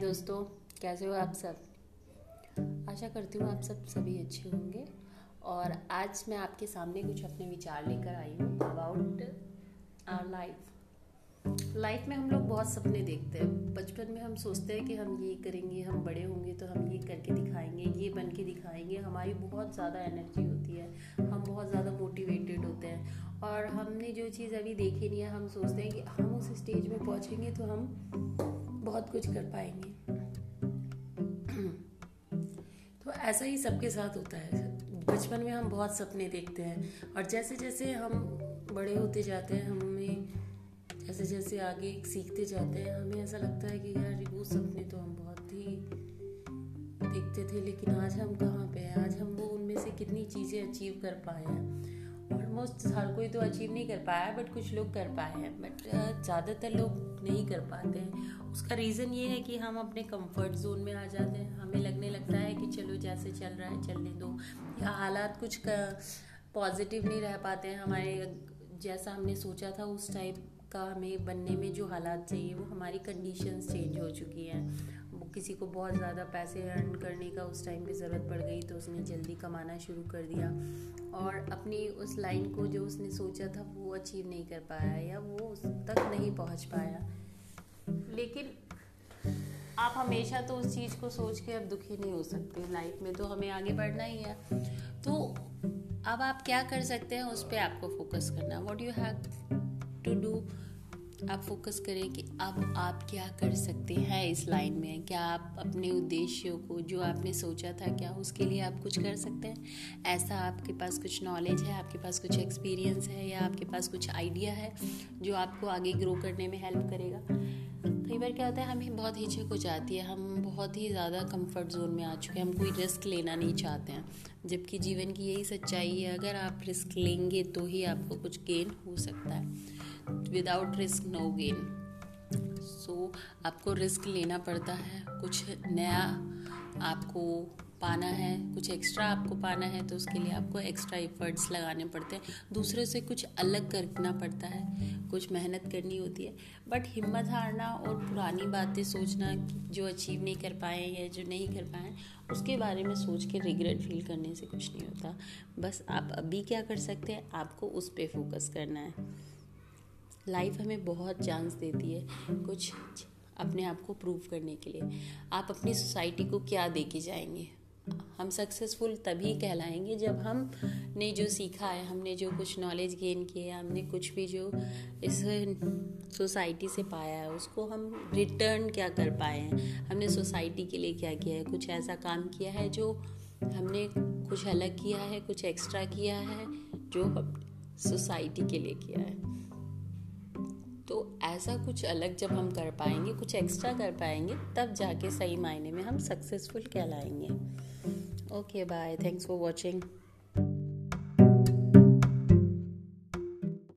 दोस्तों, कैसे हो आप सब? आशा करती हूँ आप सब सभी अच्छे होंगे। और आज मैं आपके सामने कुछ अपने विचार लेकर आई हूँ अबाउट आर लाइफ लाइफ में हम लोग बहुत सपने देखते हैं। बचपन में हम सोचते हैं कि हम ये करेंगे, हम बड़े होंगे तो हम ये करके दिखाएँगे, ये बन के दिखाएँगे। हमारी बहुत ज़्यादा एनर्जी होती है। हम बहुत ज़्यादा मोटिवेटेड होते हैं। और हमने जो चीज़ अभी देखी नहीं है, हम सोचते हैं कि हम उस स्टेज में पहुँचेंगे तो हम बहुत कुछ कर पाएँगे। तो ऐसा ही सबके साथ होता है। बचपन में हम बहुत सपने देखते हैं और जैसे जैसे हम बड़े होते जाते हैं, हमें जैसे जैसे आगे सीखते जाते हैं, हमें ऐसा लगता है कि यार, वो सपने तो हम बहुत ही देखते थे, लेकिन आज हम कहाँ पे हैं? आज हम वो उनमें से कितनी चीज़ें अचीव कर पाए हैं? ऑलमोस्ट हर कोई तो अचीव नहीं कर पाया बट कुछ लोग कर पाए हैं. बट ज़्यादातर लोग नहीं कर पाते हैं. उसका रीज़न ये है कि हम अपने कंफर्ट जोन में आ जाते हैं. हमें लगने लगता है कि चलो जैसे चल रहा है, चलने दो. या हालात कुछ पॉजिटिव नहीं रह पाते हैं. हमारे, जैसा हमने सोचा था उस टाइप का हमें बनने में जो हालात चाहिए, वो हमारी कंडीशंस चेंज हो चुकी हैं। किसी को बहुत ज़्यादा पैसे अर्न करने का उस टाइम पे ज़रूरत पड़ गई तो उसने जल्दी कमाना शुरू कर दिया। और अपनी उस लाइन को जो उसने सोचा था, वो अचीव नहीं कर पाया या वो उस तक नहीं पहुँच पाया। लेकिन आप हमेशा तो उस चीज़ को सोच के अब दुखी नहीं हो सकते। लाइफ में तो हमें आगे बढ़ना ही है। तो अब आप क्या कर सकते हैं, उस पर आपको फोकस करना। What you have to do आप फोकस करें कि अब आप क्या कर सकते हैं इस लाइन में? क्या आप अपने उद्देश्यों को, जो आपने सोचा था, क्या उसके लिए आप कुछ कर सकते हैं? ऐसा आपके पास कुछ नॉलेज है, आपके पास कुछ एक्सपीरियंस है, या आपके पास कुछ आइडिया है, जो आपको आगे ग्रो करने में हेल्प करेगा? कई बार क्या होता है, हमें बहुत हिचक हो जाती है, हम बहुत ही ज़्यादा कंफर्ट जोन में आ चुके हैं, हम कोई रिस्क लेना नहीं चाहते हैं। जबकि जीवन की यही सच्चाई है, अगर आप रिस्क लेंगे तो ही आपको कुछ गेन हो सकता है। Without risk no gain so आपको रिस्क लेना पड़ता है। कुछ नया आपको पाना है, कुछ एक्स्ट्रा आपको पाना है तो उसके लिए आपको एक्स्ट्रा एफर्ट्स लगाने पड़ते हैं। दूसरे से कुछ अलग करना पड़ता है। कुछ मेहनत करनी होती है। बट हिम्मत हारना और पुरानी बातें सोचना जो अचीव नहीं कर पाए या जो नहीं कर पाए, उसके बारे में सोच के रिग्रेट फील करने से कुछ नहीं होता। बस आप अभी क्या कर सकते हैं? आपको उस पर फोकस करना है। लाइफ हमें बहुत चांस देती है कुछ अपने आप को प्रूव करने के लिए। आप अपनी सोसाइटी को क्या दे के जाएँगे? हम सक्सेसफुल तभी कहलाएँगे जब हम ने जो सीखा है, हमने जो कुछ नॉलेज गेन किया है, हमने कुछ भी जो इस सोसाइटी से पाया है, उसको हम रिटर्न क्या कर पाए हैं? हमने सोसाइटी के लिए क्या किया है? कुछ ऐसा काम किया है जो हमने कुछ अलग किया है, कुछ एक्स्ट्रा किया है, जो सोसाइटी के लिए किया है। तो ऐसा कुछ अलग जब हम कर पाएँगे, कुछ एक्स्ट्रा कर पाएँगे, तब जाके सही मायने में हम successful कहलाएँगे। Okay bye thanks for watching